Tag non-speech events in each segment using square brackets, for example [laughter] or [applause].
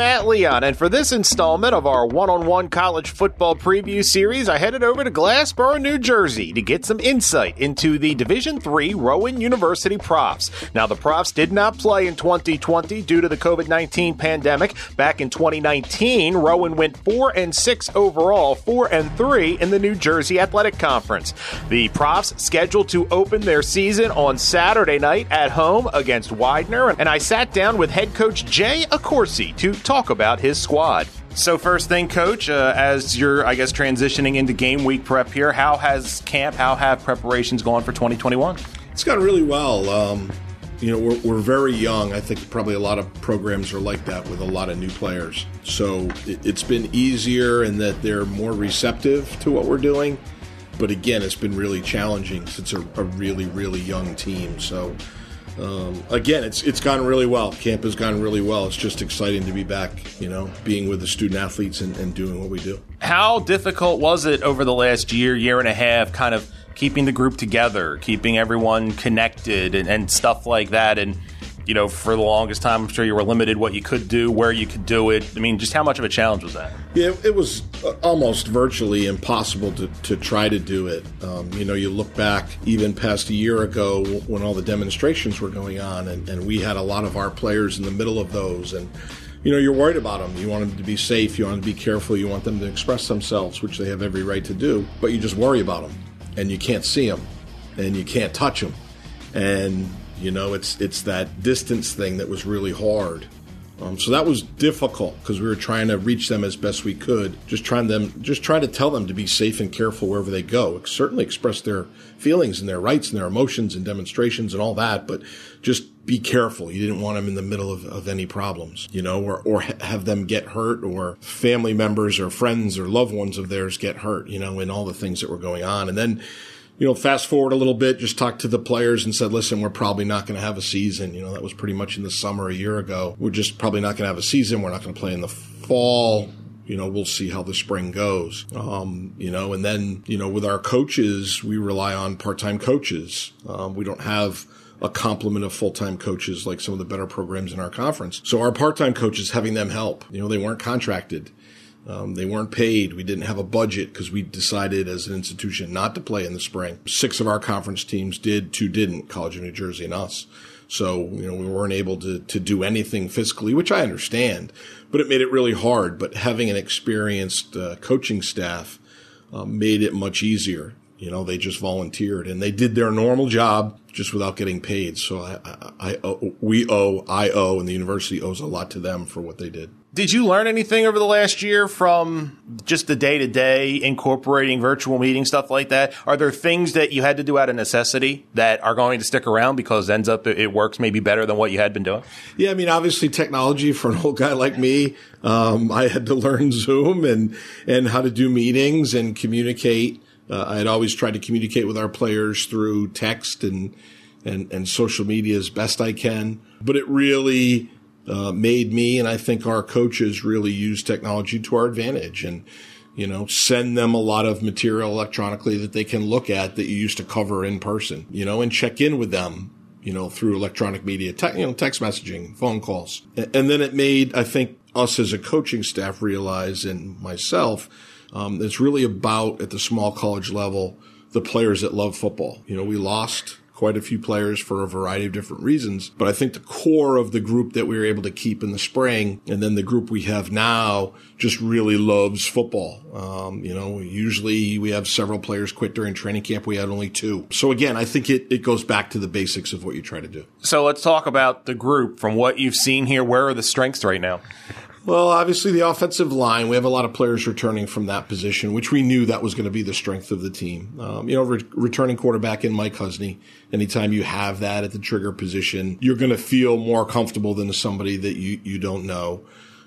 Matt Leon, and for this installment of our one on one college football preview series, I headed over to Glassboro, New Jersey to get some insight into the Division III Rowan University Profs. Now, the Profs did not play in 2020 due to the COVID 19 pandemic. Back in 2019, Rowan went 4 and 6 overall, 4 and 3 in the New Jersey Athletic Conference. The Profs scheduled to open their season on Saturday night at home against Widener, and I sat down with head coach Jay Accorsi to talk about his squad. So, first thing, coach, uh, as you're, I guess, transitioning into game week prep here, how has camp, how have preparations gone for 2021? It's gone really well. Um, you know, we're, we're very young. I think probably a lot of programs are like that with a lot of new players. So, it, it's been easier in that they're more receptive to what we're doing. But again, it's been really challenging since it's a, a really, really young team. So, um, again, it's it's gone really well. Camp has gone really well. It's just exciting to be back, you know, being with the student athletes and, and doing what we do. How difficult was it over the last year, year and a half, kind of keeping the group together, keeping everyone connected, and, and stuff like that? And you know, for the longest time, I'm sure you were limited what you could do, where you could do it. I mean, just how much of a challenge was that? Yeah, it was uh, almost virtually impossible to, to try to do it. Um, you know, you look back even past a year ago when all the demonstrations were going on, and, and we had a lot of our players in the middle of those. And, you know, you're worried about them. You want them to be safe. You want them to be careful. You want them to express themselves, which they have every right to do. But you just worry about them, and you can't see them, and you can't touch them. And you know, it's it's that distance thing that was really hard. Um, so that was difficult because we were trying to reach them as best we could. Just trying them, just trying to tell them to be safe and careful wherever they go. Certainly express their feelings and their rights and their emotions and demonstrations and all that, but just be careful. You didn't want them in the middle of, of any problems, you know, or or have them get hurt, or family members or friends or loved ones of theirs get hurt, you know, in all the things that were going on. And then you know, fast forward a little bit, just talked to the players and said, listen, we're probably not going to have a season. You know, that was pretty much in the summer a year ago. We're just probably not going to have a season. We're not going to play in the fall. You know, we'll see how the spring goes. Um, you know, and then, you know, with our coaches, we rely on part-time coaches. Um, we don't have a complement of full-time coaches like some of the better programs in our conference. So our part-time coaches having them help, you know, they weren't contracted. Um, they weren't paid. We didn't have a budget because we decided as an institution not to play in the spring. Six of our conference teams did, two didn't, College of New Jersey and us. So, you know, we weren't able to, to do anything fiscally, which I understand, but it made it really hard. But having an experienced uh, coaching staff uh, made it much easier. You know, they just volunteered and they did their normal job just without getting paid. So I, I, I we owe, I owe, and the university owes a lot to them for what they did. Did you learn anything over the last year from just the day to day incorporating virtual meeting stuff like that? Are there things that you had to do out of necessity that are going to stick around because ends up it works maybe better than what you had been doing? Yeah, I mean, obviously technology for an old guy like me, um, I had to [laughs] learn Zoom and and how to do meetings and communicate. Uh, I had always tried to communicate with our players through text and and and social media as best I can, but it really uh, made me and I think our coaches really use technology to our advantage and you know send them a lot of material electronically that they can look at that you used to cover in person you know and check in with them you know through electronic media te- you know text messaging phone calls. And, then it made I think us as a coaching staff realize and myself um, it's really about at the small college level the players that love football. You know we lost quite a few players for a variety of different reasons. But I think the core of the group that we were able to keep in the spring and then the group we have now just really loves football. Um, you know, usually we have several players quit during training camp. We had only two. So again, I think it, it goes back to the basics of what you try to do. So let's talk about the group from what you've seen here. Where are the strengths right now? Well, obviously the offensive line, we have a lot of players returning from that position, which we knew that was going to be the strength of the team. Um, you know, re- returning quarterback in Mike Husney. Anytime you have that at the trigger position, you're going to feel more comfortable than somebody that you, you don't know.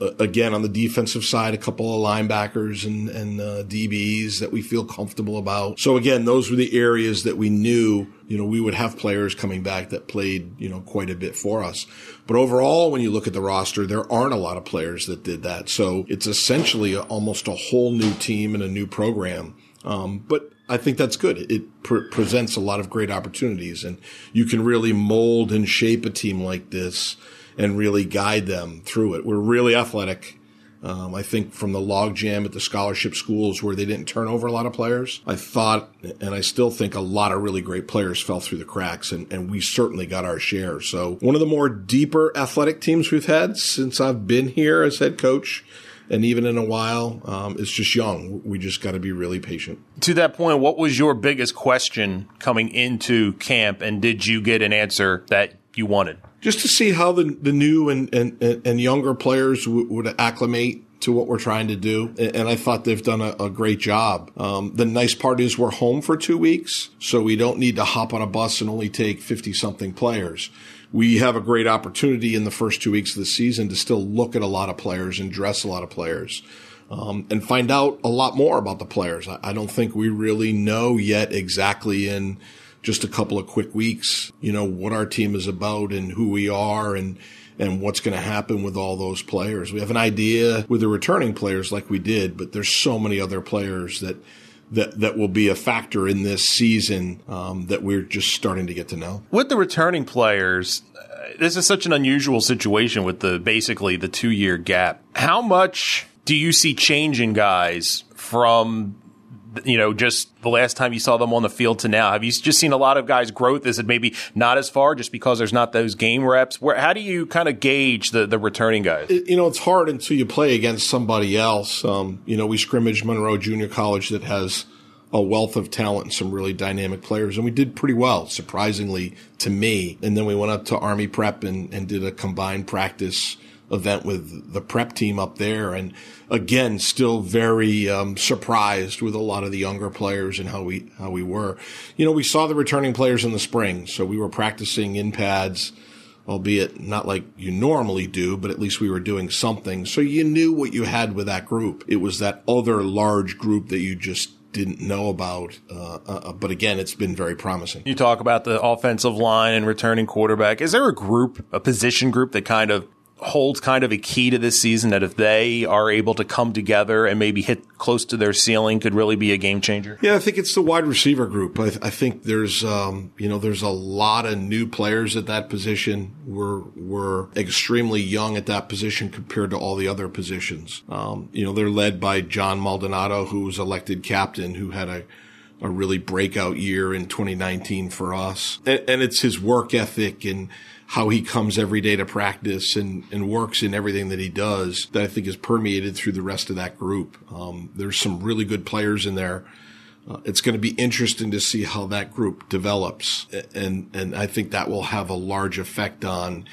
Again, on the defensive side, a couple of linebackers and, and uh, DBs that we feel comfortable about. So again, those were the areas that we knew, you know, we would have players coming back that played, you know, quite a bit for us. But overall, when you look at the roster, there aren't a lot of players that did that. So it's essentially a, almost a whole new team and a new program. Um, but I think that's good. It pre- presents a lot of great opportunities and you can really mold and shape a team like this and really guide them through it. We're really athletic. Um, I think from the logjam at the scholarship schools where they didn't turn over a lot of players, I thought, and I still think a lot of really great players fell through the cracks and, and we certainly got our share. So one of the more deeper athletic teams we've had since I've been here as head coach and even in a while, um, it's just young. We just got to be really patient. To that point, what was your biggest question coming into camp, and did you get an answer that you wanted? Just to see how the the new and and, and younger players w- would acclimate to what we're trying to do. And I thought they've done a, a great job. Um, the nice part is we're home for two weeks, so we don't need to hop on a bus and only take 50 something players we have a great opportunity in the first two weeks of the season to still look at a lot of players and dress a lot of players. Um, and find out a lot more about the players. I, I, don't think we really know yet exactly in just a couple of quick weeks, you know, what our team is about and who we are and, and what's going to happen with all those players. We have an idea with the returning players like we did, but there's so many other players that that that will be a factor in this season um, that we're just starting to get to know. With the returning players, uh, this is such an unusual situation with the basically the two year gap. How much do you see changing guys from you know, just the last time you saw them on the field to now? Have you just seen a lot of guys' growth? Is it maybe not as far just because there's not those game reps? Where how do you kind of gauge the the returning guys? It, you know, it's hard until you play against somebody else. Um, you know, we scrimmaged Monroe Junior College that has a wealth of talent and some really dynamic players, and we did pretty well, surprisingly to me. And then we went up to Army Prep and, and did a combined practice event with the prep team up there. And again, still very um, surprised with a lot of the younger players and how we how we were. You know, we saw the returning players in the spring, so we were practicing in pads. Albeit not like you normally do, but at least we were doing something. So you knew what you had with that group. It was that other large group that you just didn't know about. Uh, uh, but again, it's been very promising. You talk about the offensive line and returning quarterback. Is there a group, a position group that kind of holds kind of a key to this season that if they are able to come together and maybe hit close to their ceiling could really be a game changer? Yeah, I think it's the wide receiver group. I, I think there's, um, you know, there's a lot of new players at that position. We're, we're extremely young at that position compared to all the other positions. Um, you know, they're led by John Maldonado, who was elected captain, who had a, a really breakout year in 2019 for us. And, and it's his work ethic and, how he comes every day to practice and, and works in everything that he does that I think is permeated through the rest of that group. Um, there's some really good players in there. Uh, it's going to be interesting to see how that group develops. And, and I think that will have a large effect on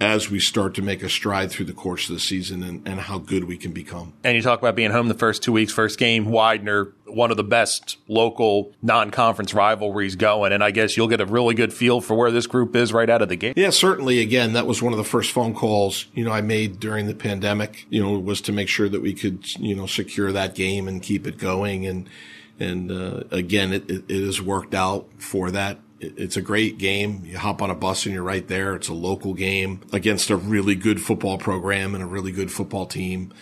as we start to make a stride through the course of the season and, and how good we can become. And you talk about being home the first two weeks, first game, Widener, one of the best local non-conference rivalries going. And I guess you'll get a really good feel for where this group is right out of the gate. Yeah, certainly. Again, that was one of the first phone calls, you know, I made during the pandemic, you know, was to make sure that we could, you know, secure that game and keep it going. And, and, uh, again, it, it, it has worked out for that it's a great game. You hop on a bus and you're right there. It's a local game against a really good football program and a really good football team.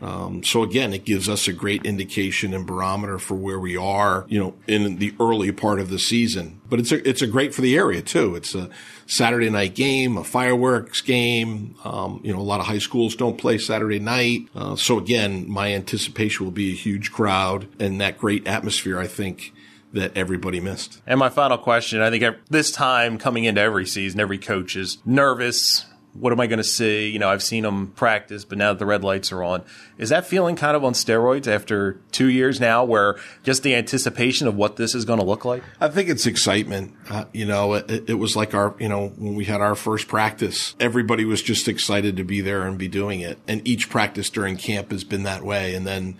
Um, so again, it gives us a great indication and barometer for where we are, you know, in the early part of the season. But it's a, it's a great for the area too. It's a Saturday night game, a fireworks game. Um, you know, a lot of high schools don't play Saturday night. Uh, so again, my anticipation will be a huge crowd and that great atmosphere. I think that everybody missed. And my final question I think this time coming into every season, every coach is nervous. What am I going to see? You know, I've seen them practice, but now that the red lights are on, is that feeling kind of on steroids after two years now, where just the anticipation of what this is going to look like? I think it's excitement. Uh, you know, it, it was like our, you know, when we had our first practice, everybody was just excited to be there and be doing it. And each practice during camp has been that way. And then,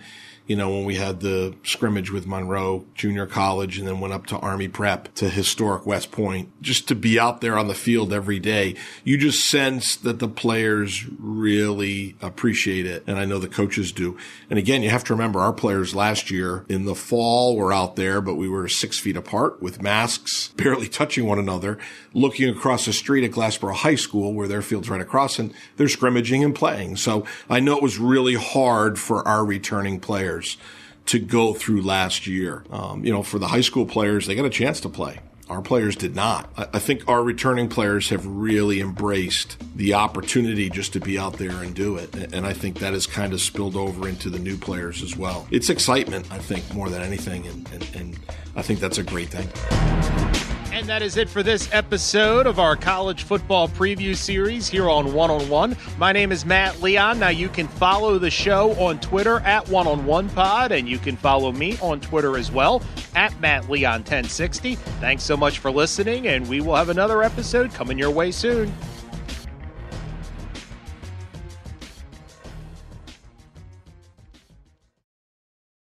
you know, when we had the scrimmage with Monroe Junior College and then went up to Army Prep to historic West Point, just to be out there on the field every day, you just sense that the players really appreciate it. And I know the coaches do. And again, you have to remember our players last year in the fall were out there, but we were six feet apart with masks, barely touching one another, looking across the street at Glassboro High School where their field's right across and they're scrimmaging and playing. So I know it was really hard for our returning players players to go through last year. Um, you know, for the high school players, they got a chance to play. Our players did not. I think our returning players have really embraced the opportunity just to be out there and do it. And I think that has kind of spilled over into the new players as well. It's excitement, I think, more than anything. And, and, and I think that's a great thing. And that is it for this episode of our college football preview series here on One on One. My name is Matt Leon. Now you can follow the show on Twitter at One on One Pod, and you can follow me on Twitter as well at Matt Leon 1060. Thanks so much for listening, and we will have another episode coming your way soon.